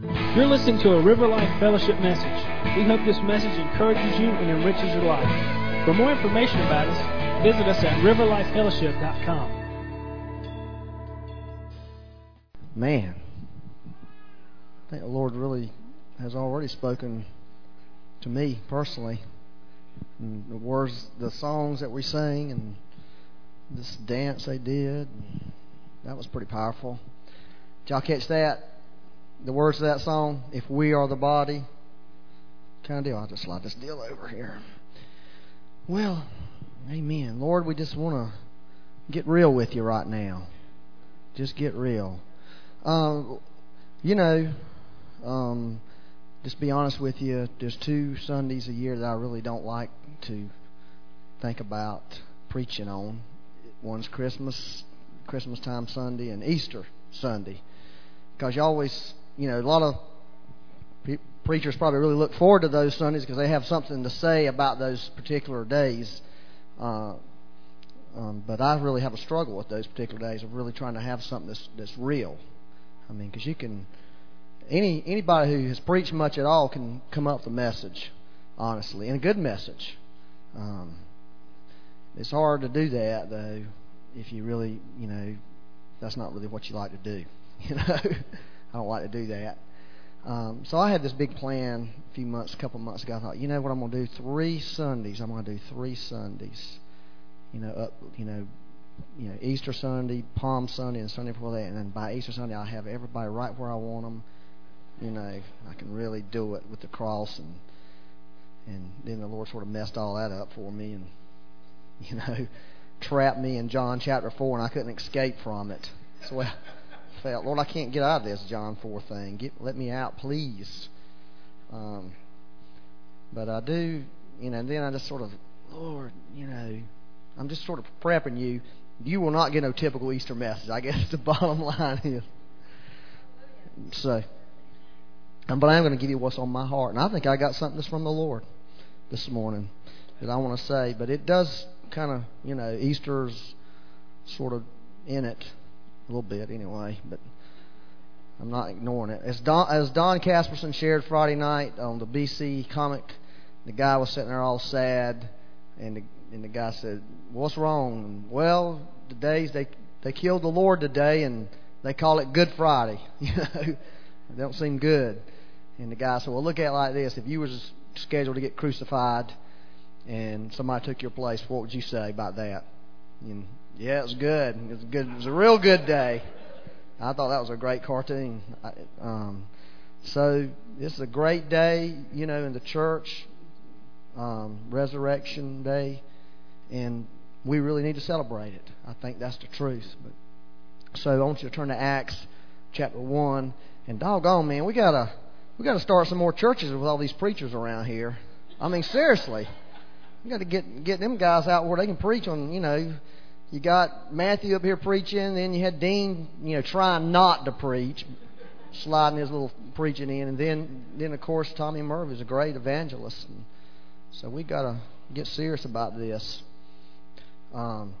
You're listening to a River Life Fellowship message. We hope this message encourages you and enriches your life. For more information about us, visit us at riverlifefellowship.com. Man, I think the Lord really has already spoken to me personally. And the words, the songs that we sang, and this dance they did, that was pretty powerful. Did y'all catch that? The words of that song, If We Are the Body. Kind of deal. I'll just slide this deal over here. Well, amen. Lord, we just want to get real with you right now. Just get real. Um, you know, um, just be honest with you, there's two Sundays a year that I really don't like to think about preaching on. One's Christmas, Christmas time Sunday, and Easter Sunday. Because you always, you know, a lot of preachers probably really look forward to those Sundays because they have something to say about those particular days. Uh, um, but I really have a struggle with those particular days of really trying to have something that's that's real. I mean, because you can any anybody who has preached much at all can come up with a message, honestly, and a good message. Um, it's hard to do that though if you really, you know, that's not really what you like to do. You know, I don't like to do that. Um, so I had this big plan a few months, a couple months ago. I thought, you know what, I'm going to do three Sundays. I'm going to do three Sundays. You know, up, you know, you know, Easter Sunday, Palm Sunday, and Sunday before that. And then by Easter Sunday, I'll have everybody right where I want them. You know, I can really do it with the cross, and and then the Lord sort of messed all that up for me, and you know, trapped me in John chapter four, and I couldn't escape from it. So I felt, Lord, I can't get out of this John four thing. Get let me out, please. Um, but I do, you know. Then I just sort of, Lord, you know, I'm just sort of prepping you you will not get no typical Easter message. I guess the bottom line is. So, um, but I am going to give you what's on my heart, and I think I got something that's from the Lord this morning that I want to say. But it does kind of, you know, Easter's sort of in it a little bit anyway. But I'm not ignoring it. As Don, as Don Casperson shared Friday night on the BC comic, the guy was sitting there all sad, and the and the guy said, "What's wrong?" Well, today's they they killed the Lord today, and they call it Good Friday. You know, it don't seem good. And the guy said, "Well, look at it like this: if you was scheduled to get crucified, and somebody took your place, what would you say about that?" And yeah, it was good. It was good. It was a real good day. I thought that was a great cartoon. I, um, so this is a great day, you know, in the church, um, Resurrection Day and we really need to celebrate it. I think that's the truth. But so I want you to turn to Acts chapter one, and doggone man, we gotta we gotta start some more churches with all these preachers around here. I mean, seriously, we got to get get them guys out where they can preach on. You know, you got Matthew up here preaching, then you had Dean, you know, trying not to preach, sliding his little preaching in, and then then of course Tommy Murphy is a great evangelist. And so we got to get serious about this. Um,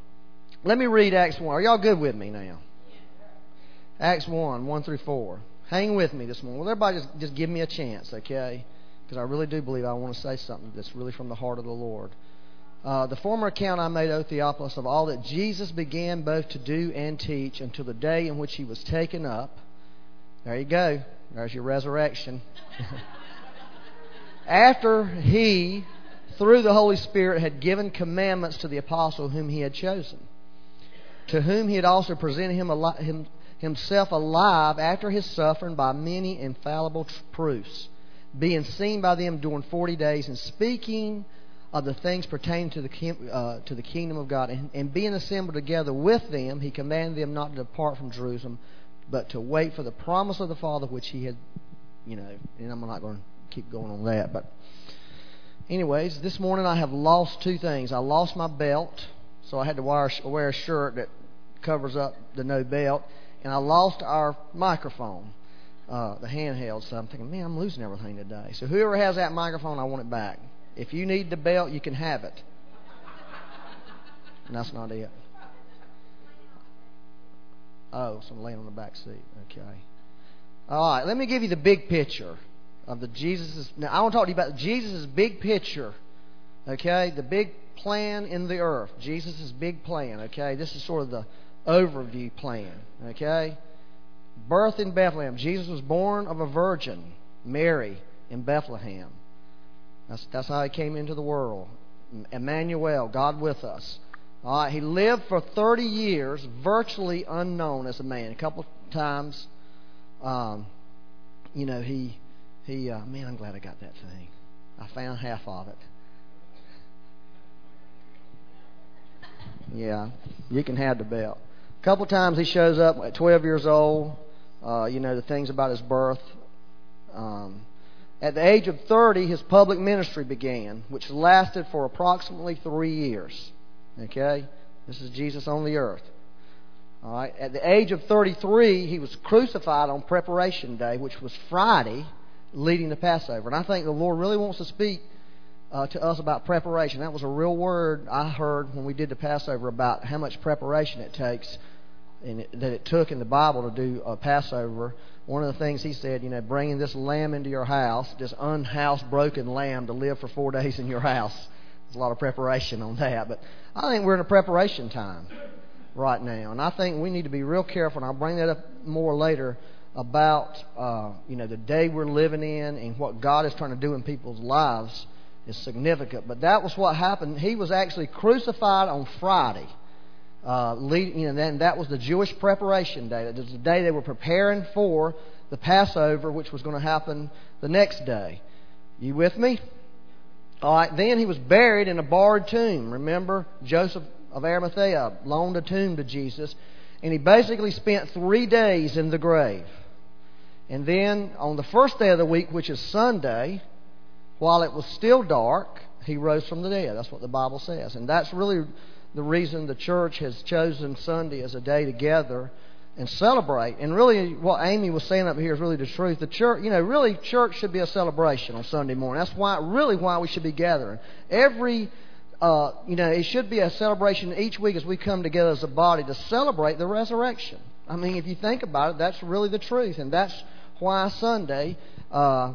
let me read Acts 1. Are y'all good with me now? Acts 1, 1 through 4. Hang with me this morning. Well, everybody just, just give me a chance, okay? Because I really do believe I want to say something that's really from the heart of the Lord. Uh, the former account I made, O Theophilus, of all that Jesus began both to do and teach until the day in which he was taken up. There you go. There's your resurrection. After he through the Holy Spirit, had given commandments to the apostle whom he had chosen, to whom he had also presented him, him himself alive after his suffering by many infallible proofs, being seen by them during forty days, and speaking of the things pertaining to the uh, to the kingdom of God, and, and being assembled together with them, he commanded them not to depart from Jerusalem, but to wait for the promise of the Father, which he had, you know. And I'm not going to keep going on that, but anyways, this morning I have lost two things. I lost my belt, so I had to wear, wear a shirt that covers up the no belt, and I lost our microphone, uh, the handheld. So I'm thinking, man, I'm losing everything today. So whoever has that microphone, I want it back. If you need the belt, you can have it. And that's not it. Oh, so I'm laying on the back seat. Okay. All right, let me give you the big picture of the Jesus. Now, I want to talk to you about Jesus' big picture. Okay, the big plan in the earth. Jesus' big plan. Okay, this is sort of the overview plan. Okay, birth in Bethlehem. Jesus was born of a virgin, Mary, in Bethlehem. That's that's how he came into the world. Emmanuel, God with us. All right, he lived for 30 years, virtually unknown as a man. A couple times, um, you know, he he. Uh, man, I'm glad I got that thing. I found half of it. Yeah, you can have the belt. A couple times he shows up at 12 years old. Uh, you know the things about his birth. Um, at the age of 30, his public ministry began, which lasted for approximately three years. Okay? This is Jesus on the earth. All right. At the age of 33, he was crucified on Preparation Day, which was Friday, leading to Passover. And I think the Lord really wants to speak uh, to us about preparation. That was a real word I heard when we did the Passover about how much preparation it takes and it, that it took in the Bible to do a Passover. One of the things he said, you know, bringing this lamb into your house, this unhoused, broken lamb to live for four days in your house. There's a lot of preparation on that. But I think we're in a preparation time right now. And I think we need to be real careful, and I'll bring that up more later, about, uh, you know, the day we're living in and what God is trying to do in people's lives is significant. But that was what happened. He was actually crucified on Friday. Uh, lead, you know, and that was the Jewish preparation day. That was the day they were preparing for the Passover, which was going to happen the next day. You with me? All right. Then he was buried in a barred tomb. Remember, Joseph of Arimathea loaned a tomb to Jesus, and he basically spent three days in the grave. And then on the first day of the week, which is Sunday, while it was still dark, he rose from the dead. That's what the Bible says. And that's really the reason the church has chosen Sunday as a day together and celebrate. And really, what Amy was saying up here is really the truth. The church, you know, really, church should be a celebration on Sunday morning. That's why, really, why we should be gathering. Every, uh, you know, it should be a celebration each week as we come together as a body to celebrate the resurrection. I mean, if you think about it, that's really the truth, and that's why Sunday. Uh,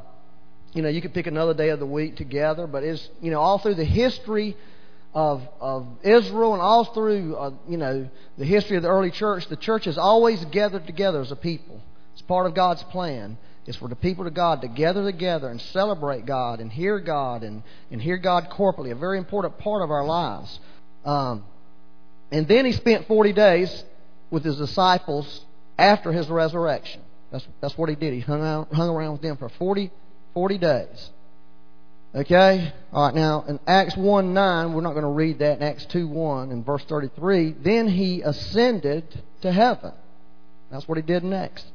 you know, you could pick another day of the week together, but it's, you know, all through the history of, of Israel and all through, uh, you know, the history of the early church, the church has always gathered together as a people. It's part of God's plan. It's for the people of God to gather together and celebrate God and hear God and, and hear God corporately, a very important part of our lives. Um, and then he spent 40 days with his disciples after his resurrection. That's, that's what he did. He hung, out, hung around with them for 40 40 days. Okay? All right, now in Acts 1 9, we're not going to read that. In Acts 2 1, in verse 33, then he ascended to heaven. That's what he did next.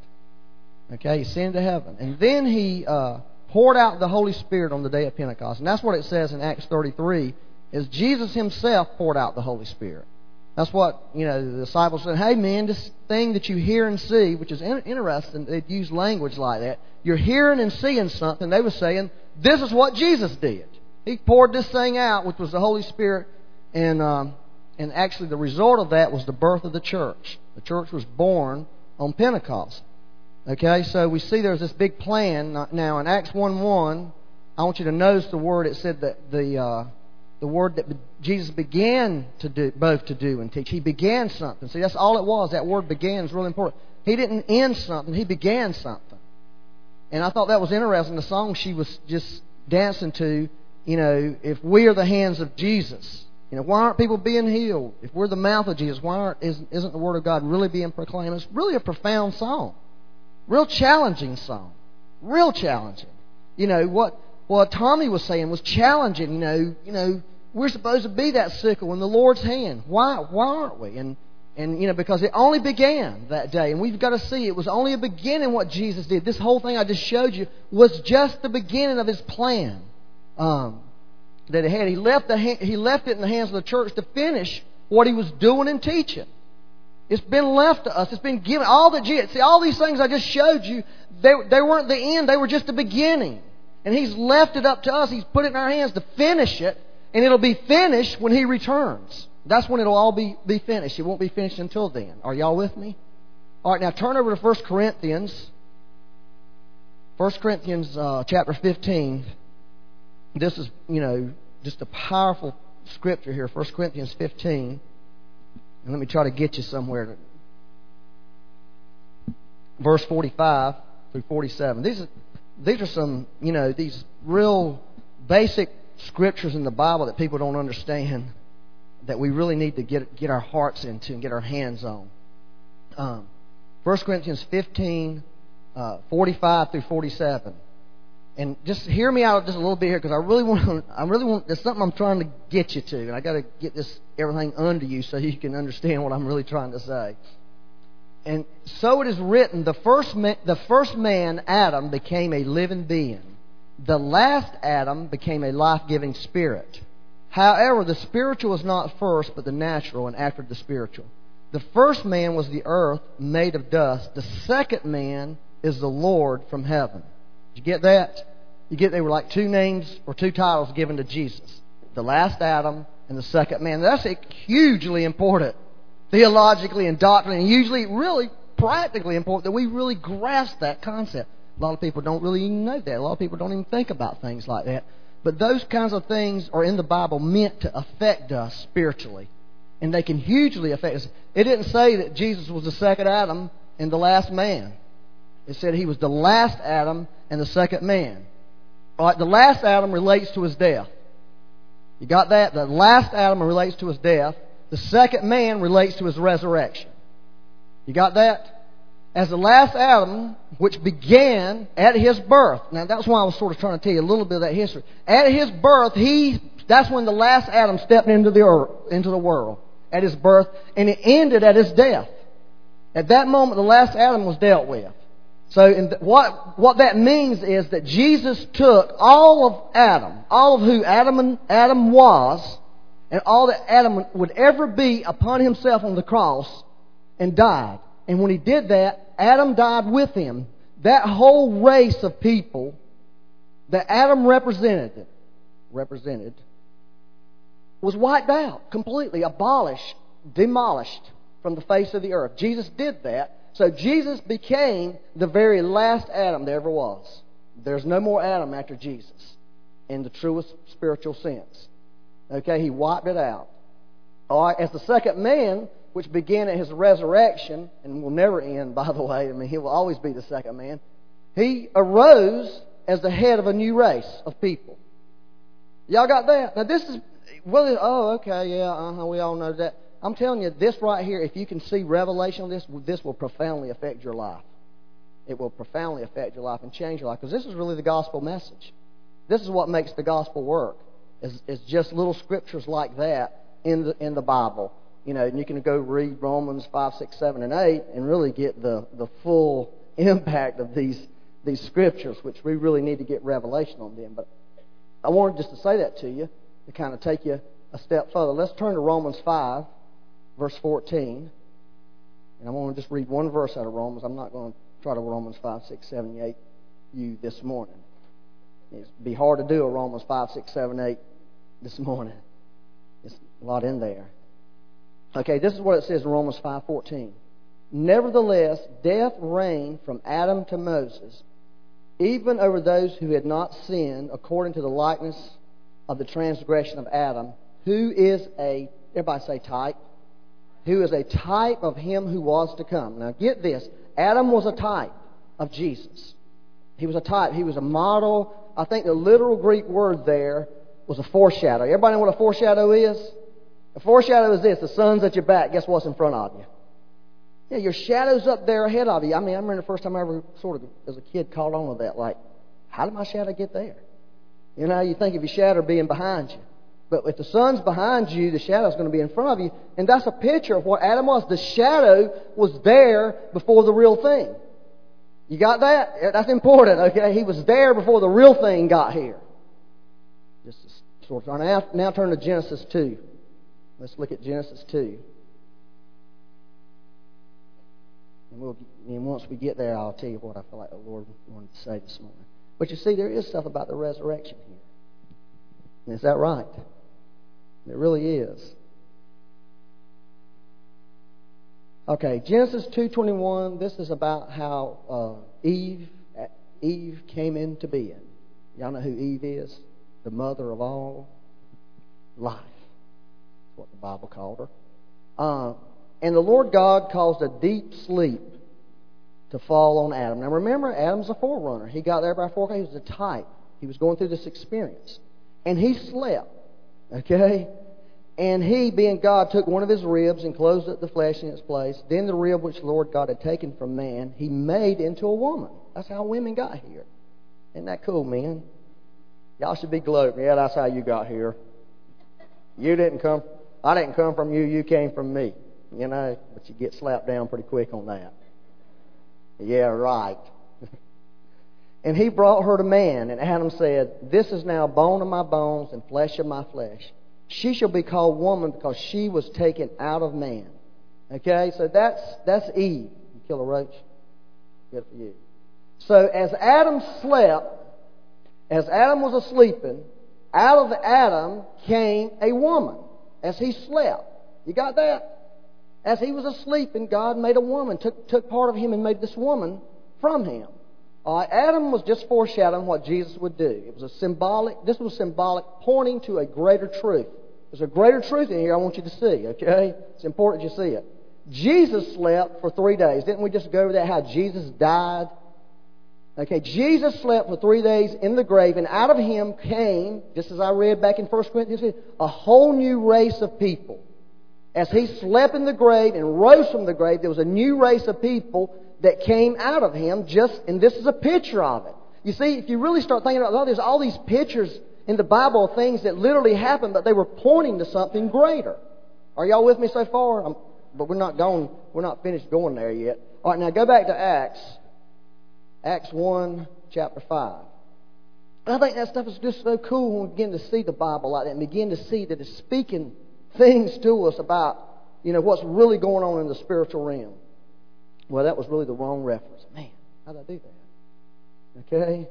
Okay? He ascended to heaven. And then he uh, poured out the Holy Spirit on the day of Pentecost. And that's what it says in Acts 33, is Jesus himself poured out the Holy Spirit. That's what, you know, the disciples said, hey man, this thing that you hear and see, which is interesting, they'd use language like that. You're hearing and seeing something. They were saying, this is what Jesus did. He poured this thing out, which was the Holy Spirit, and, um, and actually the result of that was the birth of the church. The church was born on Pentecost. Okay, so we see there's this big plan. Now in Acts 1 1, I want you to notice the word it said that the, uh, the word that Jesus began to do, both to do and teach. He began something. See, that's all it was. That word began is really important. He didn't end something, he began something. And I thought that was interesting. The song she was just dancing to, you know, if we are the hands of Jesus, you know, why aren't people being healed? If we're the mouth of Jesus, why aren't, isn't, isn't the Word of God really being proclaimed? It's really a profound song. Real challenging song. Real challenging. You know, what what Tommy was saying was challenging. You know, you know, we're supposed to be that sickle in the Lord's hand. Why? Why aren't we? And and you know, because it only began that day, and we've got to see it was only a beginning what Jesus did. This whole thing I just showed you was just the beginning of His plan um, that He had. He left the He left it in the hands of the church to finish what He was doing and teaching. It's been left to us. It's been given. All the see all these things I just showed you. They they weren't the end. They were just the beginning. And He's left it up to us. He's put it in our hands to finish it. And it'll be finished when He returns. That's when it'll all be, be finished. It won't be finished until then. Are y'all with me? All right, now turn over to 1 Corinthians 1 Corinthians uh, chapter 15. This is, you know, just a powerful scripture here. 1 Corinthians 15. And let me try to get you somewhere. Verse 45 through 47. These are, these are some, you know, these real basic scriptures in the Bible that people don't understand that we really need to get, get our hearts into and get our hands on. Um, 1 Corinthians 15, uh, 45 through 47. And just hear me out just a little bit here because I really want I really want there's something I'm trying to get you to and I got to get this everything under you so you can understand what I'm really trying to say. And so it is written, the first man, the first man Adam became a living being. The last Adam became a life-giving spirit. However, the spiritual was not first, but the natural, and after the spiritual. The first man was the earth, made of dust. The second man is the Lord from heaven. Did you get that? You get they were like two names or two titles given to Jesus. The last Adam and the second man. That's hugely important theologically and doctrinally, and usually really practically important that we really grasp that concept. A lot of people don't really even know that. A lot of people don't even think about things like that. But those kinds of things are in the Bible meant to affect us spiritually. And they can hugely affect us. It didn't say that Jesus was the second Adam and the last man. It said he was the last Adam and the second man. All right, the last Adam relates to his death. You got that? The last Adam relates to his death. The second man relates to his resurrection. You got that? As the last Adam, which began at his birth. Now that's why I was sort of trying to tell you a little bit of that history. At his birth, he that's when the last Adam stepped into the earth, into the world. At his birth, and it ended at his death. At that moment, the last Adam was dealt with. So what, what that means is that Jesus took all of Adam, all of who Adam, and, Adam was, and all that Adam would ever be upon himself on the cross and died. And when he did that, Adam died with him. That whole race of people that Adam represented, represented, was wiped out completely, abolished, demolished from the face of the earth. Jesus did that. So Jesus became the very last Adam there ever was. There's no more Adam after Jesus in the truest spiritual sense. Okay, he wiped it out. All right, as the second man, which began at his resurrection and will never end, by the way, I mean, he will always be the second man, he arose as the head of a new race of people. Y'all got that? Now, this is, well, oh, okay, yeah, uh-huh, we all know that. I'm telling you, this right here, if you can see revelation of this, this will profoundly affect your life. It will profoundly affect your life and change your life because this is really the gospel message. This is what makes the gospel work is, is just little scriptures like that in the, in the Bible. You know, and you can go read Romans 5, 6, 7, and 8 and really get the, the full impact of these, these scriptures, which we really need to get revelation on them. But I wanted just to say that to you to kind of take you a step further. Let's turn to Romans 5, verse 14. And I want to just read one verse out of Romans. I'm not going to try to Romans 5, 6, 7, 8 you this morning. It'd be hard to do a Romans 5, 6, 7, 8 this morning. There's a lot in there. Okay, this is what it says in Romans 5:14. Nevertheless, death reigned from Adam to Moses, even over those who had not sinned according to the likeness of the transgression of Adam, who is a everybody say type, who is a type of him who was to come. Now get this, Adam was a type of Jesus. He was a type, he was a model. I think the literal Greek word there was a foreshadow. Everybody know what a foreshadow is? A foreshadow is this the sun's at your back. Guess what's in front of you? Yeah, your shadow's up there ahead of you. I mean, I remember the first time I ever sort of, as a kid, caught on with that. Like, how did my shadow get there? You know, you think of your shadow being behind you. But if the sun's behind you, the shadow's going to be in front of you. And that's a picture of what Adam was. The shadow was there before the real thing. You got that? That's important, okay? He was there before the real thing got here. Just sort of. Now, now turn to Genesis 2. Let's look at Genesis 2. And, we'll, and once we get there, I'll tell you what I feel like the Lord wanted to say this morning. But you see, there is stuff about the resurrection here. Is that right? It really is. Okay, Genesis 2:21. This is about how uh, Eve Eve came into being. Y'all know who Eve is? The mother of all life. What the Bible called her. Uh, and the Lord God caused a deep sleep to fall on Adam. Now remember, Adam's a forerunner. He got there by four. He was a type. He was going through this experience. And he slept. Okay? And he, being God, took one of his ribs and closed up the flesh in its place. Then the rib which the Lord God had taken from man, he made into a woman. That's how women got here. Isn't that cool, man? Y'all should be gloating. Yeah, that's how you got here. You didn't come, I didn't come from you, you came from me. You know, but you get slapped down pretty quick on that. Yeah, right. and he brought her to man, and Adam said, This is now bone of my bones and flesh of my flesh. She shall be called woman because she was taken out of man. Okay, so that's that's Eve. You kill a roach, good for you. So as Adam slept, as Adam was asleep, out of Adam came a woman as he slept. You got that? As he was asleep, and God made a woman, took, took part of him and made this woman from him. Uh, Adam was just foreshadowing what Jesus would do. It was a symbolic, this was symbolic, pointing to a greater truth. There's a greater truth in here I want you to see, okay? It's important you see it. Jesus slept for three days. Didn't we just go over that, how Jesus died? Okay, Jesus slept for three days in the grave, and out of him came, just as I read back in 1 Corinthians, a whole new race of people. As he slept in the grave and rose from the grave, there was a new race of people that came out of him, just, and this is a picture of it. You see, if you really start thinking about it, there's all these pictures in the Bible of things that literally happened, but they were pointing to something greater. Are y'all with me so far? I'm, but we're not going, we're not finished going there yet. All right, now go back to Acts. Acts 1, chapter 5. And I think that stuff is just so cool when we begin to see the Bible like that and begin to see that it's speaking things to us about, you know, what's really going on in the spiritual realm. Well, that was really the wrong reference. Man, how did I do that? Okay?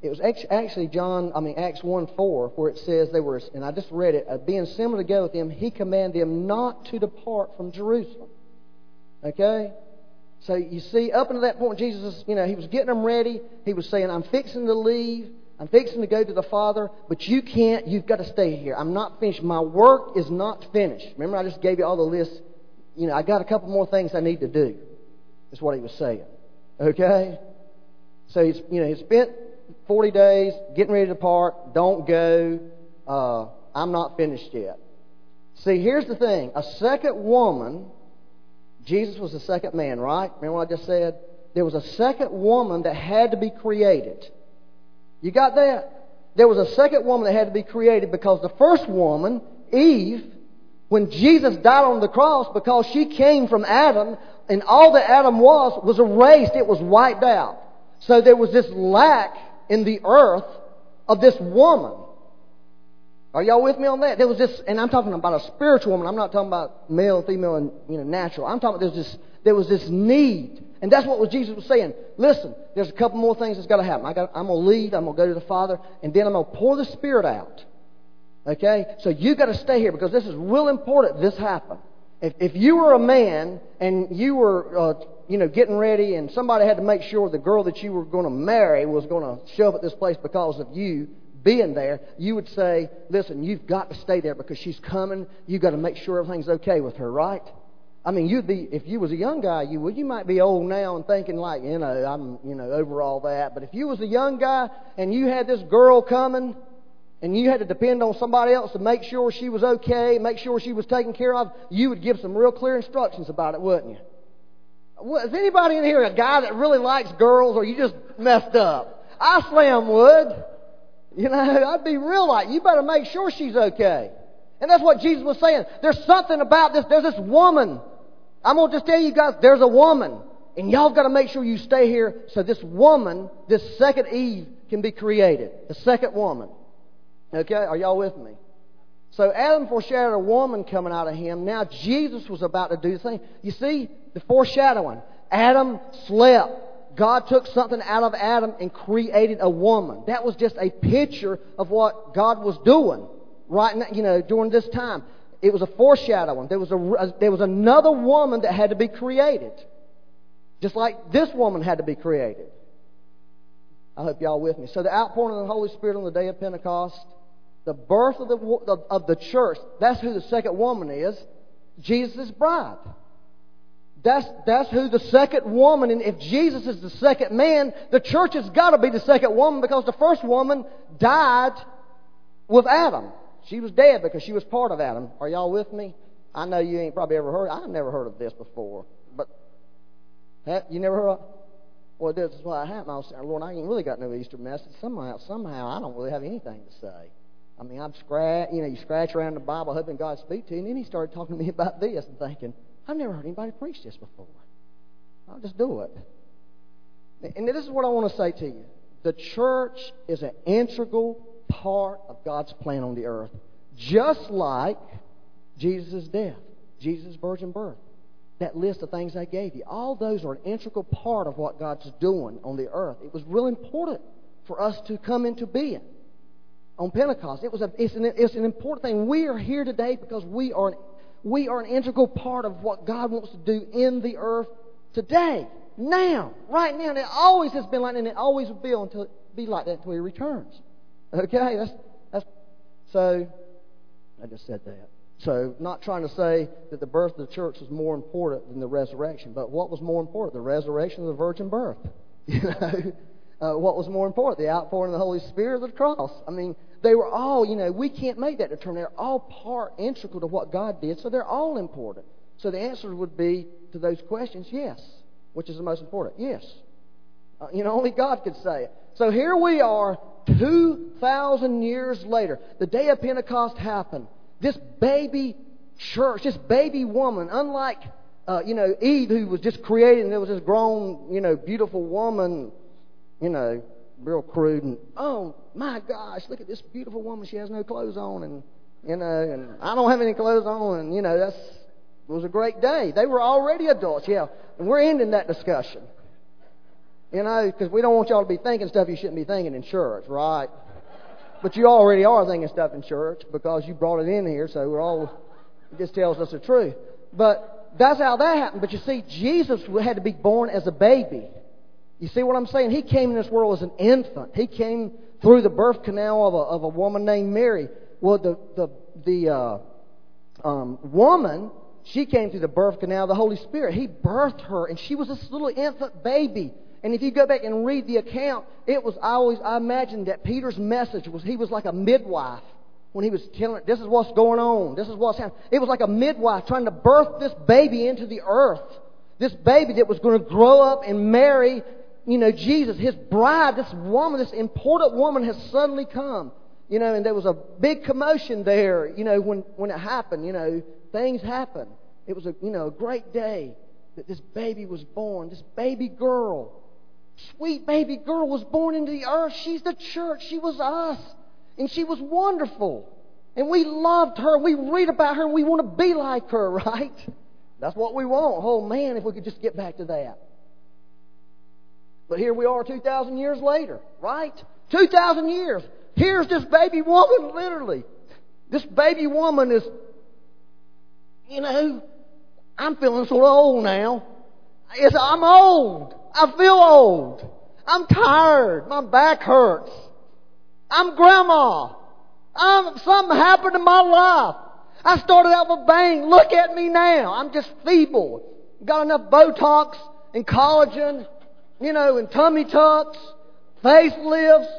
It was actually John, I mean Acts 1 4, where it says they were, and I just read it, uh, being similar to go with them, he commanded them not to depart from Jerusalem. Okay? So you see, up until that point, Jesus, you know, he was getting them ready. He was saying, I'm fixing to leave. I'm fixing to go to the Father, but you can't. You've got to stay here. I'm not finished. My work is not finished. Remember, I just gave you all the list. You know, I got a couple more things I need to do. Is what he was saying. Okay? So he's, you know, he spent 40 days, getting ready to depart, don't go, uh, I'm not finished yet. See, here's the thing. A second woman, Jesus was the second man, right? Remember what I just said? There was a second woman that had to be created. You got that? There was a second woman that had to be created because the first woman, Eve, when Jesus died on the cross, because she came from Adam, and all that Adam was, was erased. It was wiped out. So there was this lack in the earth of this woman. Are y'all with me on that? There was this, and I'm talking about a spiritual woman. I'm not talking about male, female, and you know natural. I'm talking about there's this, there was this need, and that's what Jesus was saying. Listen, there's a couple more things that's got to happen. I got, I'm going to leave. I'm going to go to the Father, and then I'm going to pour the Spirit out. Okay, so you got to stay here because this is real important. This happened. If, if you were a man and you were uh, you know, getting ready, and somebody had to make sure the girl that you were going to marry was going to show up at this place because of you being there, you would say, listen, you've got to stay there because she's coming. You've got to make sure everything's okay with her, right? I mean, you'd be, if you was a young guy, you would, you might be old now and thinking like, you know, I'm, you know, over all that. But if you was a young guy and you had this girl coming, and you had to depend on somebody else to make sure she was okay, make sure she was taken care of, you would give some real clear instructions about it, wouldn't you? Is anybody in here a guy that really likes girls or you just messed up? I slam would. You know, I'd be real like, you better make sure she's okay. And that's what Jesus was saying. There's something about this. There's this woman. I'm going to just tell you guys, there's a woman. And y'all got to make sure you stay here so this woman, this second Eve, can be created. The second woman. Okay? Are y'all with me? So Adam foreshadowed a woman coming out of him. Now Jesus was about to do the same. You see, the foreshadowing. Adam slept. God took something out of Adam and created a woman. That was just a picture of what God was doing right now, you know, during this time. It was a foreshadowing. There was, a, there was another woman that had to be created. Just like this woman had to be created. I hope y'all with me. So the outpouring of the Holy Spirit on the day of Pentecost, the birth of the, of the church, that's who the second woman is. Jesus' bride. That's, that's who the second woman, and if Jesus is the second man, the church has got to be the second woman because the first woman died with Adam. She was dead because she was part of Adam. Are y'all with me? I know you ain't probably ever heard. I've never heard of this before, but you never heard of. Well, this is what happened. I was saying, Lord, I ain't really got no Easter message. Somehow, somehow, I don't really have anything to say. I mean, I'm scratch, you know, you scratch around the Bible, hoping God speak to you, and then He started talking to me about this and thinking, I've never heard anybody preach this before. I'll just do it. And this is what I want to say to you. The church is an integral part of God's plan on the earth, just like Jesus' death, Jesus' virgin birth. That list of things I gave you, all those are an integral part of what God's doing on the earth. It was real important for us to come into being on Pentecost. It was a, it's, an, it's an important thing. We are here today because we are, an, we are an integral part of what God wants to do in the earth today, now, right now. And it always has been like that, and it always will be until be like that until He returns. Okay, that's that's. So, I just said that. So, not trying to say that the birth of the church was more important than the resurrection, but what was more important? The resurrection of the virgin birth. You know, uh, what was more important? The outpouring of the Holy Spirit or the cross? I mean, they were all, you know, we can't make that determination. They're all part, integral to what God did, so they're all important. So the answer would be to those questions, yes. Which is the most important? Yes. Uh, you know, only God could say it. So here we are, 2,000 years later. The day of Pentecost happened. This baby church, this baby woman, unlike, uh, you know, Eve, who was just created and there was this grown, you know, beautiful woman, you know, real crude, and oh my gosh, look at this beautiful woman. She has no clothes on, and you know, and I don't have any clothes on, and you know, that's it was a great day. They were already adults, yeah, and we're ending that discussion. You know, because we don't want y'all to be thinking stuff you shouldn't be thinking in church, right? But you already are thinking stuff in church because you brought it in here, so we're all, it just tells us the truth. But that's how that happened. But you see, Jesus had to be born as a baby. You see what I'm saying? He came in this world as an infant. He came through the birth canal of a, of a woman named Mary. Well, the, the, the uh, um, woman, she came through the birth canal of the Holy Spirit. He birthed her, and she was this little infant baby. And if you go back and read the account, it was always I imagined that Peter's message was he was like a midwife when he was telling this is what's going on, this is what's happening. It was like a midwife trying to birth this baby into the earth. This baby that was going to grow up and marry, you know, Jesus, his bride, this woman, this important woman has suddenly come. You know, and there was a big commotion there, you know, when, when it happened, you know, things happened. It was a, you know, a great day that this baby was born, this baby girl sweet baby girl was born into the earth. She's the church. She was us. And she was wonderful. And we loved her. We read about her and we want to be like her, right? That's what we want. Oh man, if we could just get back to that. But here we are 2,000 years later, right? 2,000 years. Here's this baby woman, literally. This baby woman is, you know, I'm feeling sort of old now. Yes, I'm old. I feel old. I'm tired. My back hurts. I'm grandma. I'm, something happened in my life. I started out with a bang. Look at me now. I'm just feeble. Got enough Botox and collagen, you know, and tummy tucks, facelifts,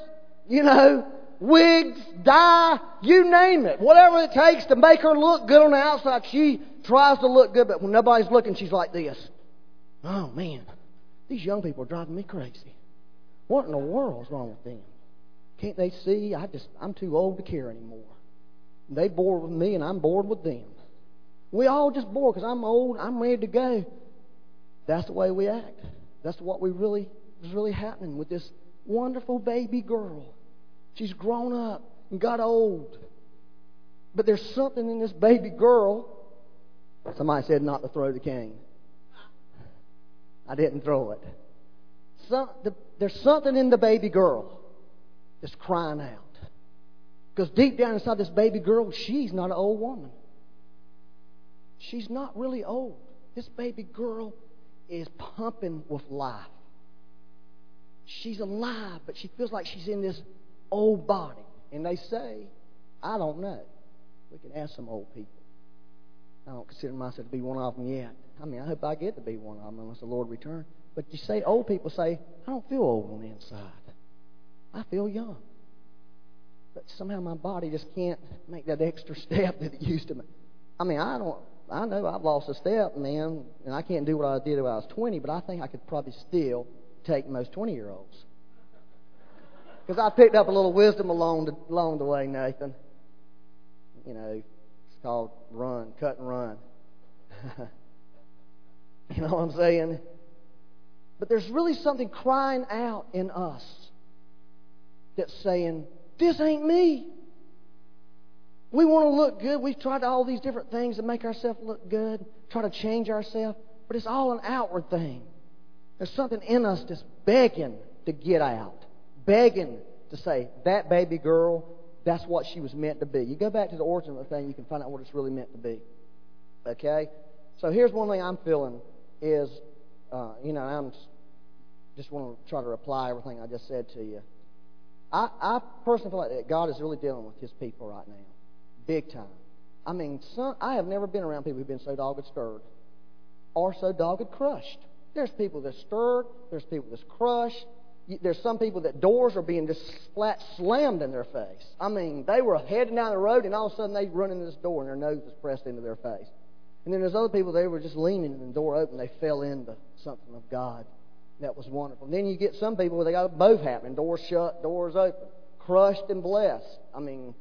you know, wigs, dye, you name it. Whatever it takes to make her look good on the outside, she tries to look good, but when nobody's looking, she's like this. Oh, man. These young people are driving me crazy. What in the world is wrong with them? Can't they see? I just I'm too old to care anymore. They bored with me and I'm bored with them. We all just bored because I'm old. I'm ready to go. That's the way we act. That's what we really is really happening with this wonderful baby girl. She's grown up and got old. But there's something in this baby girl. Somebody said not to throw the cane. I didn't throw it. Some, the, there's something in the baby girl that's crying out. Because deep down inside this baby girl, she's not an old woman. She's not really old. This baby girl is pumping with life. she's alive, but she feels like she's in this old body. And they say, I don't know. We can ask some old people. I don't consider myself to be one of them yet. I mean, I hope I get to be one of them unless the Lord returns. But you say, old people say, I don't feel old on the inside. I feel young. But somehow my body just can't make that extra step that it used to make. I mean, I don't. I know I've lost a step, man, and I can't do what I did when I was 20, but I think I could probably still take most 20 year olds. Because I picked up a little wisdom along the, along the way, Nathan. You know, it's called run, cut and run. you know what I'm saying? But there's really something crying out in us that's saying, This ain't me. We want to look good. We've tried all these different things to make ourselves look good, try to change ourselves, but it's all an outward thing. There's something in us that's begging to get out, begging to say, that baby girl, that's what she was meant to be. You go back to the origin of the thing, you can find out what it's really meant to be. Okay? So here's one thing I'm feeling is, uh, you know, I'm just want to try to reply everything I just said to you. I, I personally feel like that God is really dealing with His people right now, big time. I mean, some, I have never been around people who've been so dogged stirred or so dogged crushed. There's people that's stirred. There's people that's crushed. There's some people that doors are being just flat slammed in their face. I mean, they were heading down the road, and all of a sudden they run into this door, and their nose is pressed into their face. And then there's other people, they were just leaning, and the door opened. They fell into something of God that was wonderful. And then you get some people where they got both happening doors shut, doors open, crushed and blessed. I mean,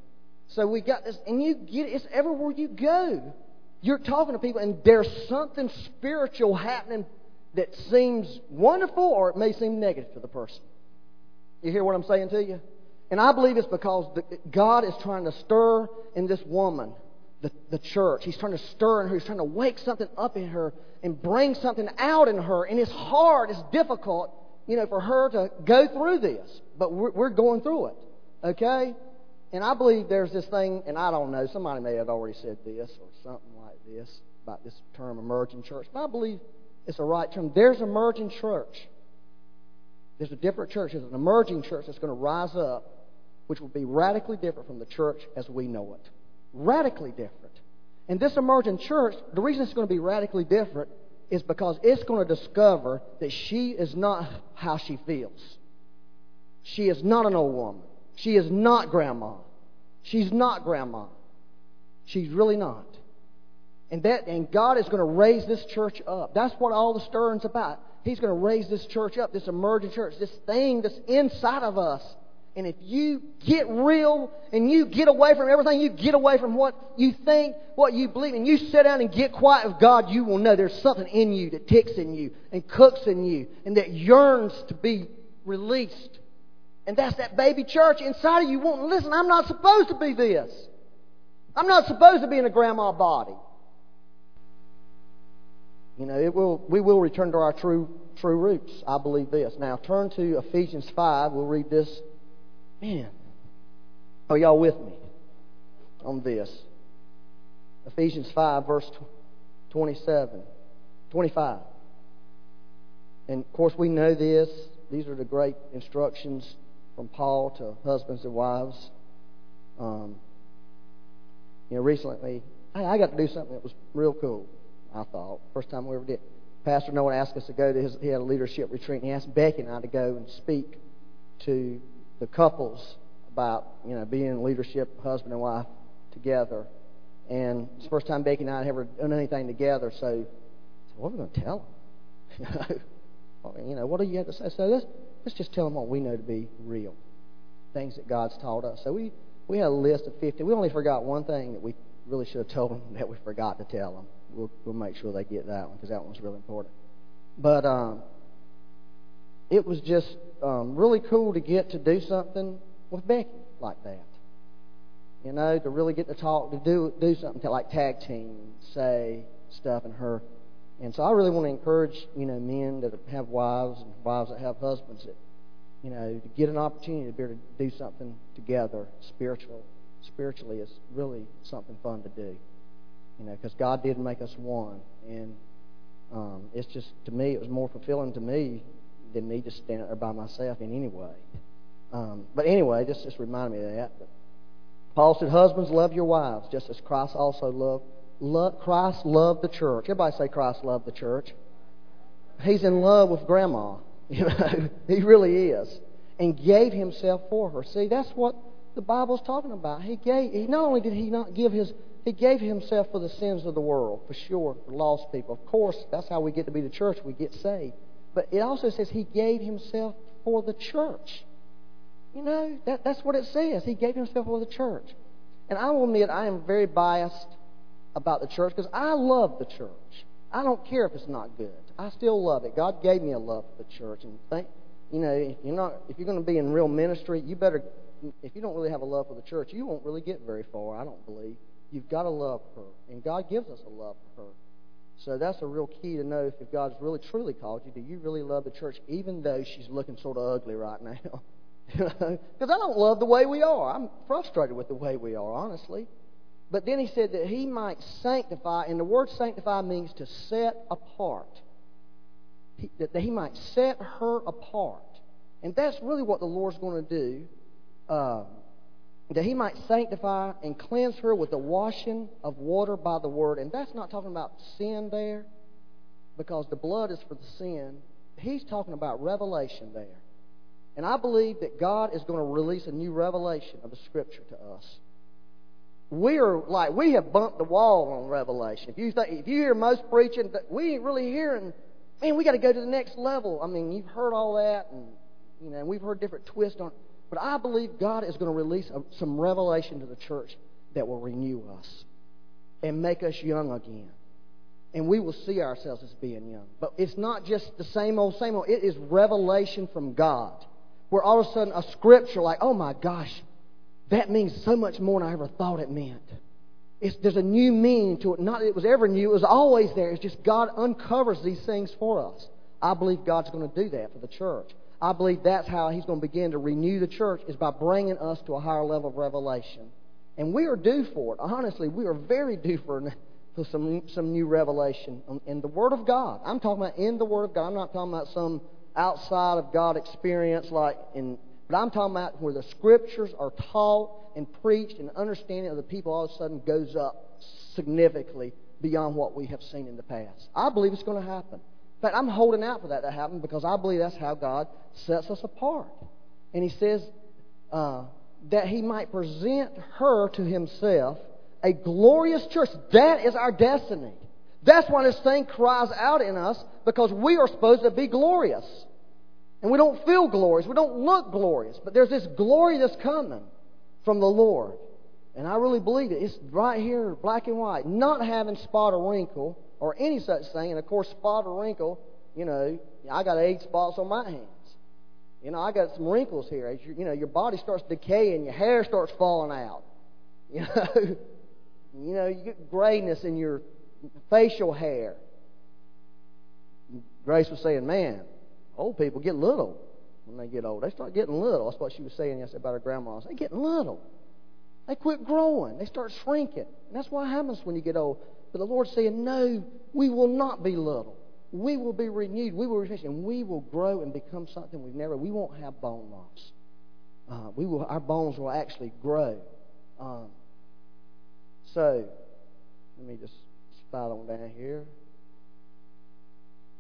so we got this, and you get it, it's everywhere you go. You're talking to people, and there's something spiritual happening that seems wonderful or it may seem negative to the person. You hear what I'm saying to you? And I believe it's because the, God is trying to stir in this woman, the, the church. He's trying to stir in her. He's trying to wake something up in her and bring something out in her. And it's hard, it's difficult, you know, for her to go through this. But we're, we're going through it. Okay? And I believe there's this thing, and I don't know, somebody may have already said this or something like this about this term emerging church. But I believe it's a right term. There's emerging church. There's a different church. There's an emerging church that's going to rise up, which will be radically different from the church as we know it. Radically different. And this emerging church, the reason it's going to be radically different is because it's going to discover that she is not how she feels. She is not an old woman. She is not grandma. She's not grandma. She's really not. And that and God is going to raise this church up. That's what all the stirring's about. He's going to raise this church up, this emerging church, this thing that's inside of us. And if you get real and you get away from everything, you get away from what you think, what you believe, and you sit down and get quiet with God, you will know there's something in you that ticks in you and cooks in you and that yearns to be released. And that's that baby church inside of you wanting, listen, I'm not supposed to be this. I'm not supposed to be in a grandma body. You know, it will, we will return to our true, true roots. I believe this. Now, turn to Ephesians 5. We'll read this. Man, are y'all with me on this? Ephesians 5, verse 27, 25. And of course, we know this. These are the great instructions from Paul to husbands and wives. Um, you know, recently, I, I got to do something that was real cool. I thought. First time we ever did. Pastor Noah asked us to go to his, he had a leadership retreat, and he asked Becky and I to go and speak to the couples about, you know, being leadership, husband and wife together. And it's the first time Becky and I had ever done anything together, so, so what are we going to tell them? you know, what do you have to say? So let's, let's just tell them what we know to be real, things that God's taught us. So we, we had a list of 50. We only forgot one thing that we really should have told them that we forgot to tell them we'll, we'll make sure they get that one because that one's really important. But um, it was just um, really cool to get to do something with Becky like that. You know, to really get to talk, to do do something to like tag team, say stuff, and her. And so I really want to encourage you know men that have wives and wives that have husbands that you know to get an opportunity to be able to do something together, spiritual. Spiritually, is really something fun to do. You know, because God did make us one, and um, it's just to me, it was more fulfilling to me than me just standing there by myself in any way. Um, but anyway, this just reminded me of that. But Paul said, Husbands, love your wives, just as Christ also loved. Love, Christ loved the church. Everybody say Christ loved the church. He's in love with Grandma. You know, he really is, and gave himself for her. See, that's what the Bible's talking about. He gave. He not only did he not give his, he gave himself for the sins of the world, for sure, for lost people. Of course, that's how we get to be the church. We get saved. But it also says he gave himself for the church. You know, that, that's what it says. He gave himself for the church. And I will admit, I am very biased about the church because I love the church. I don't care if it's not good. I still love it. God gave me a love for the church, and think, you know, if you're not, if you're going to be in real ministry, you better. If you don't really have a love for the church, you won't really get very far. I don't believe. You've got to love her, and God gives us a love for her. So that's a real key to know if God's really truly called you. Do you really love the church, even though she's looking sort of ugly right now? Because I don't love the way we are. I'm frustrated with the way we are, honestly. But then he said that he might sanctify, and the word sanctify means to set apart. He, that, he might set her apart. And that's really what the Lord's going to do. Uh, that he might sanctify and cleanse her with the washing of water by the word. And that's not talking about sin there, because the blood is for the sin. He's talking about revelation there. And I believe that God is going to release a new revelation of the Scripture to us. We are like we have bumped the wall on Revelation. If you think, if you hear most preaching, we ain't really hearing. Man, we got to go to the next level. I mean, you've heard all that, and you know, we've heard different twists on. But I believe God is going to release a, some revelation to the church that will renew us and make us young again. And we will see ourselves as being young. But it's not just the same old, same old. It is revelation from God where all of a sudden a scripture like, oh my gosh, that means so much more than I ever thought it meant. It's, there's a new meaning to it. Not that it was ever new, it was always there. It's just God uncovers these things for us. I believe God's going to do that for the church. I believe that's how He's going to begin to renew the church is by bringing us to a higher level of revelation. And we are due for it. Honestly, we are very due for, for some, some new revelation in the Word of God. I'm talking about in the Word of God. I'm not talking about some outside of God experience like in but I'm talking about where the scriptures are taught and preached and understanding of the people all of a sudden goes up significantly beyond what we have seen in the past. I believe it's going to happen. In fact, I'm holding out for that to happen because I believe that's how God sets us apart. And He says uh, that He might present her to Himself a glorious church. That is our destiny. That's why this thing cries out in us because we are supposed to be glorious. And we don't feel glorious. We don't look glorious. But there's this glory that's coming from the Lord. And I really believe it. It's right here, black and white. Not having spot or wrinkle or any such thing. And of course, spot or wrinkle, you know, I got eight spots on my hands. You know, I got some wrinkles here. As you, you know, your body starts decaying, your hair starts falling out. You know, you know, you get grayness in your facial hair. Grace was saying, man, Old people get little when they get old. They start getting little. That's what she was saying yesterday about her grandma. They get little. They quit growing. They start shrinking. And that's what happens when you get old. But the Lord's saying, no, we will not be little. We will be renewed. We will refresh, and we will grow and become something we've never. We won't have bone loss. Uh, we will. Our bones will actually grow. Um, so, let me just slide on down here.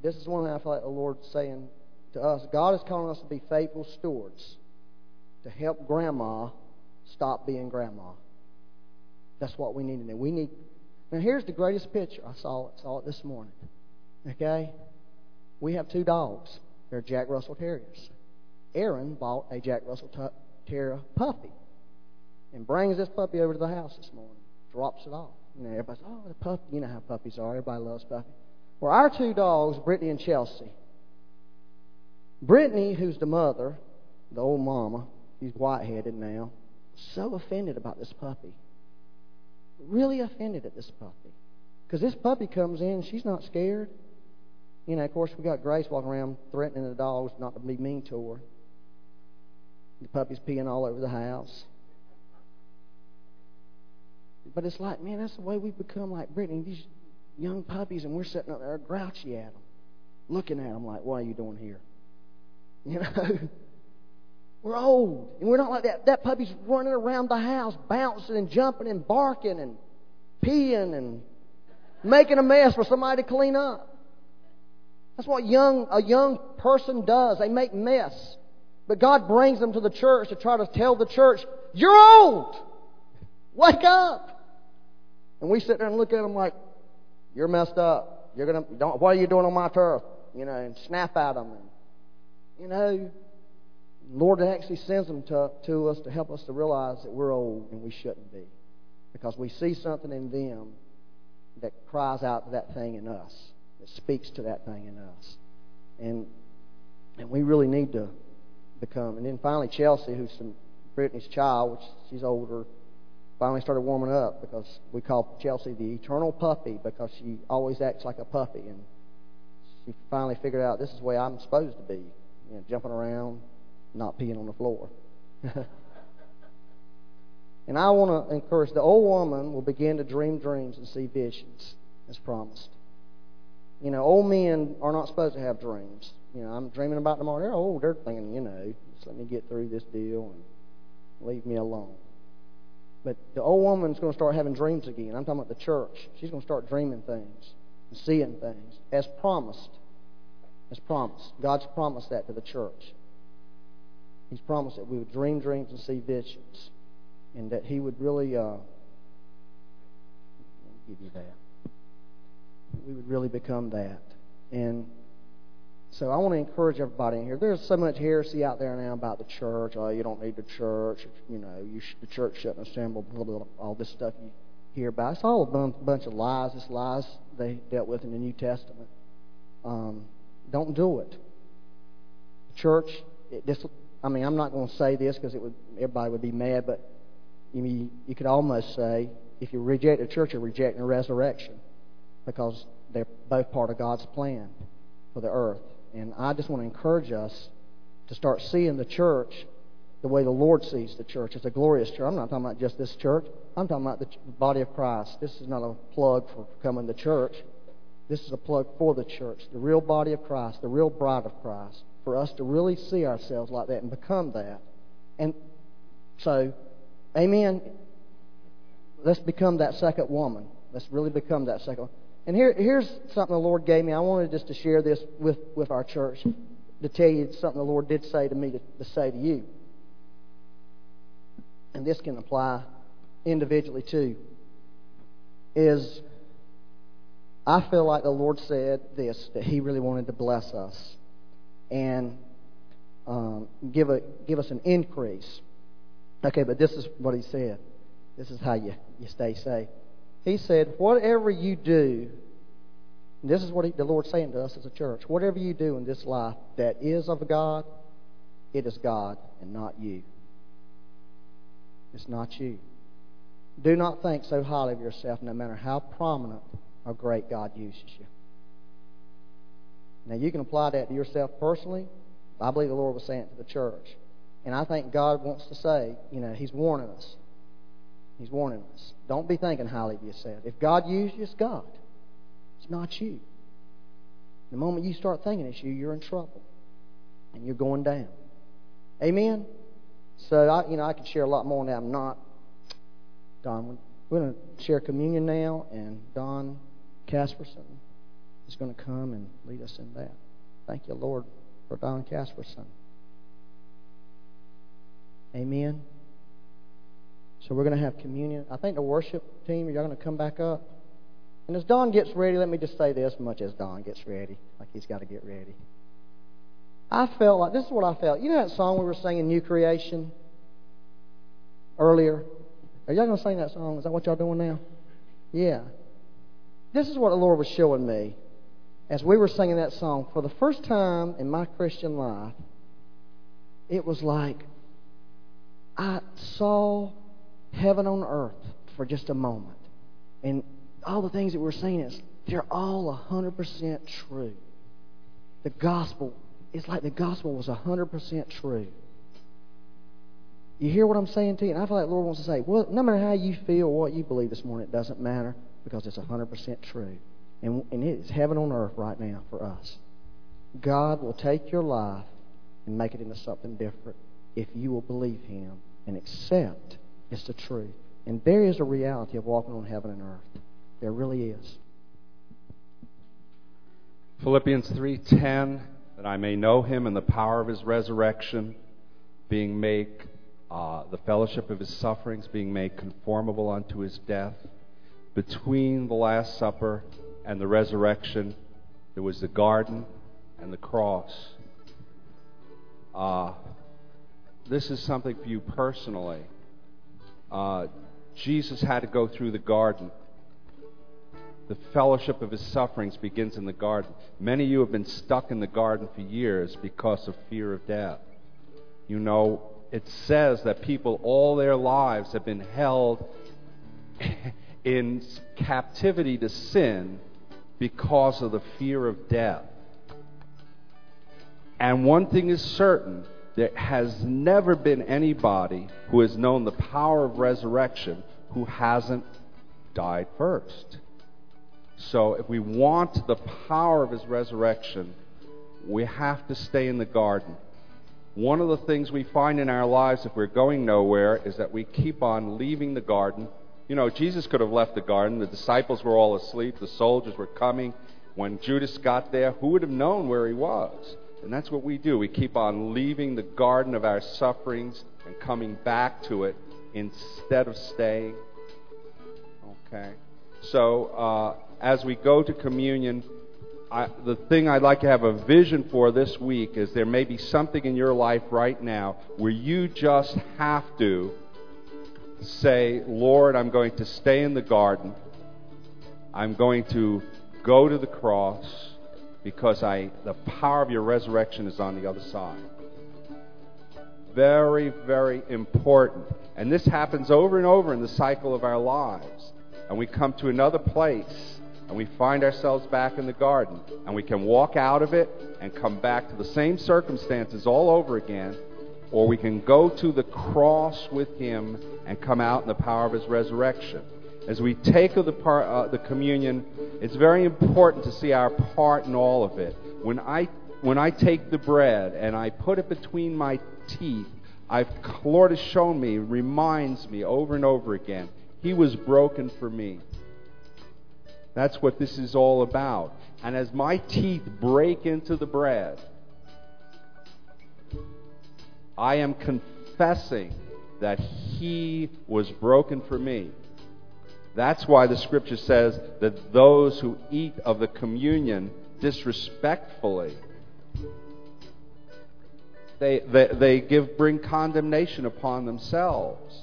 This is one thing I feel like the Lord's saying to us, God is calling us to be faithful stewards to help grandma stop being grandma. That's what we need to do. We need. Now, here's the greatest picture. I saw it, saw it this morning. Okay? We have two dogs. They're Jack Russell Terriers. Aaron bought a Jack Russell Terrier puppy and brings this puppy over to the house this morning. Drops it off. You know, everybody's, oh, the puppy. You know how puppies are. Everybody loves puppies. Well, our two dogs, Brittany and Chelsea, Brittany, who's the mother, the old mama, she's white headed now, so offended about this puppy. Really offended at this puppy. Because this puppy comes in, she's not scared. You know, of course, we got Grace walking around threatening the dogs not to be mean to her. The puppy's peeing all over the house. But it's like, man, that's the way we've become like Brittany. These young puppies, and we're sitting up there grouchy at them, looking at them like, what are you doing here? You know? We're old. And we're not like that. That puppy's running around the house, bouncing and jumping and barking and peeing and making a mess for somebody to clean up. That's what young, a young person does. They make mess. But God brings them to the church to try to tell the church, you're old! Wake up! And we sit there and look at them like, you're messed up. You're gonna, don't, what are you doing on my turf? You know, and snap at them. And, you know, Lord actually sends them to, to us to help us to realize that we're old and we shouldn't be. Because we see something in them that cries out to that thing in us, that speaks to that thing in us. And, and we really need to become. And then finally, Chelsea, who's some Brittany's child, which she's older, finally started warming up because we call Chelsea the eternal puppy because she always acts like a puppy. And she finally figured out this is the way I'm supposed to be, you know, jumping around, not peeing on the floor. and I want to encourage the old woman will begin to dream dreams and see visions as promised. You know, old men are not supposed to have dreams. You know, I'm dreaming about tomorrow. They're old. They're thinking, you know, just let me get through this deal and leave me alone. But the old woman's going to start having dreams again. I'm talking about the church. She's going to start dreaming things and seeing things as promised. As promised. God's promised that to the church. He's promised that we would dream dreams and see visions. And that He would really, uh, give you that. We would really become that. And so I want to encourage everybody in here. There's so much heresy out there now about the church. Oh, you don't need the church. You know, you the church shouldn't assemble. Blah, blah, blah, all this stuff you hear about. It's all a bunch of lies. It's lies they dealt with in the New Testament. Um, don't do it. Church, it, this, I mean, I'm not going to say this because it would everybody would be mad, but you, you could almost say if you reject the church, you're rejecting the resurrection because they're both part of God's plan for the earth. And I just want to encourage us to start seeing the church the way the Lord sees the church. It's a glorious church. I'm not talking about just this church. I'm talking about the body of Christ. This is not a plug for coming to church. This is a plug for the church, the real body of Christ, the real bride of Christ, for us to really see ourselves like that and become that. And so, amen. Let's become that second woman. Let's really become that second. And here, here's something the Lord gave me. I wanted just to share this with, with our church to tell you something the Lord did say to me to, to say to you. And this can apply individually too. Is I feel like the Lord said this that He really wanted to bless us and um, give a give us an increase. Okay, but this is what He said. This is how you you stay safe. He said, Whatever you do, this is what he, the Lord's saying to us as a church, whatever you do in this life that is of God, it is God and not you. It's not you. Do not think so highly of yourself, no matter how prominent or great God uses you. Now, you can apply that to yourself personally. I believe the Lord was saying it to the church. And I think God wants to say, you know, He's warning us. He's warning us. Don't be thinking highly of yourself. If God used you, it's God. It's not you. The moment you start thinking it's you, you're in trouble. And you're going down. Amen? So, I, you know, I could share a lot more on that. I'm not. Don, we're going to share communion now, and Don Casperson is going to come and lead us in that. Thank you, Lord, for Don Casperson. Amen. So we're going to have communion. I think the worship team, y'all going to come back up. And as Don gets ready, let me just say this much as Don gets ready, like he's got to get ready. I felt like this is what I felt. You know that song we were singing, New Creation, earlier? Are y'all going to sing that song? Is that what y'all doing now? Yeah. This is what the Lord was showing me as we were singing that song. For the first time in my Christian life, it was like I saw heaven on earth for just a moment. And all the things that we're saying is they're all 100% true. The gospel is like the gospel was 100% true. You hear what I'm saying to you? And I feel like the Lord wants to say, well, no matter how you feel what you believe this morning, it doesn't matter because it's 100% true. And, and it is heaven on earth right now for us. God will take your life and make it into something different if you will believe Him and accept it's the truth. And there is a reality of walking on heaven and earth. There really is. Philippians 3:10 that I may know him and the power of his resurrection being made uh, the fellowship of his sufferings being made conformable unto his death between the last supper and the resurrection there was the garden and the cross uh, this is something for you personally uh, Jesus had to go through the garden the fellowship of his sufferings begins in the garden. Many of you have been stuck in the garden for years because of fear of death. You know, it says that people all their lives have been held in captivity to sin because of the fear of death. And one thing is certain there has never been anybody who has known the power of resurrection who hasn't died first. So if we want the power of his resurrection, we have to stay in the garden. One of the things we find in our lives if we're going nowhere is that we keep on leaving the garden. You know, Jesus could have left the garden. The disciples were all asleep. The soldiers were coming. When Judas got there, who would have known where he was? And that's what we do. We keep on leaving the garden of our sufferings and coming back to it instead of staying. Okay? So, uh, as we go to communion, I, the thing I'd like to have a vision for this week is there may be something in your life right now where you just have to say, Lord, I'm going to stay in the garden. I'm going to go to the cross because I, the power of your resurrection is on the other side. Very, very important. And this happens over and over in the cycle of our lives. And we come to another place and we find ourselves back in the garden. And we can walk out of it and come back to the same circumstances all over again, or we can go to the cross with Him and come out in the power of His resurrection. As we take of the, part, uh, the communion, it's very important to see our part in all of it. When I, when I take the bread and I put it between my teeth, I've, Lord has shown me, reminds me over and over again, He was broken for me. That's what this is all about. And as my teeth break into the bread, I am confessing that He was broken for me. That's why the scripture says that those who eat of the communion disrespectfully, they, they, they give, bring condemnation upon themselves.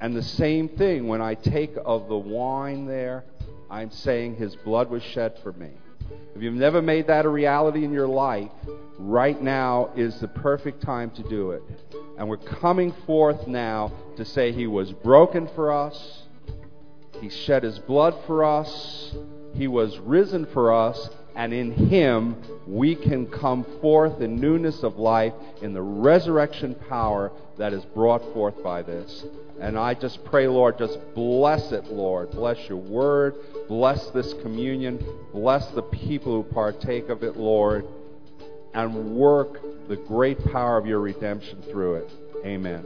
And the same thing when I take of the wine there I'm saying his blood was shed for me. If you've never made that a reality in your life, right now is the perfect time to do it. And we're coming forth now to say he was broken for us, he shed his blood for us, he was risen for us, and in him we can come forth in newness of life in the resurrection power that is brought forth by this. And I just pray, Lord, just bless it, Lord. Bless your word. Bless this communion. Bless the people who partake of it, Lord. And work the great power of your redemption through it. Amen.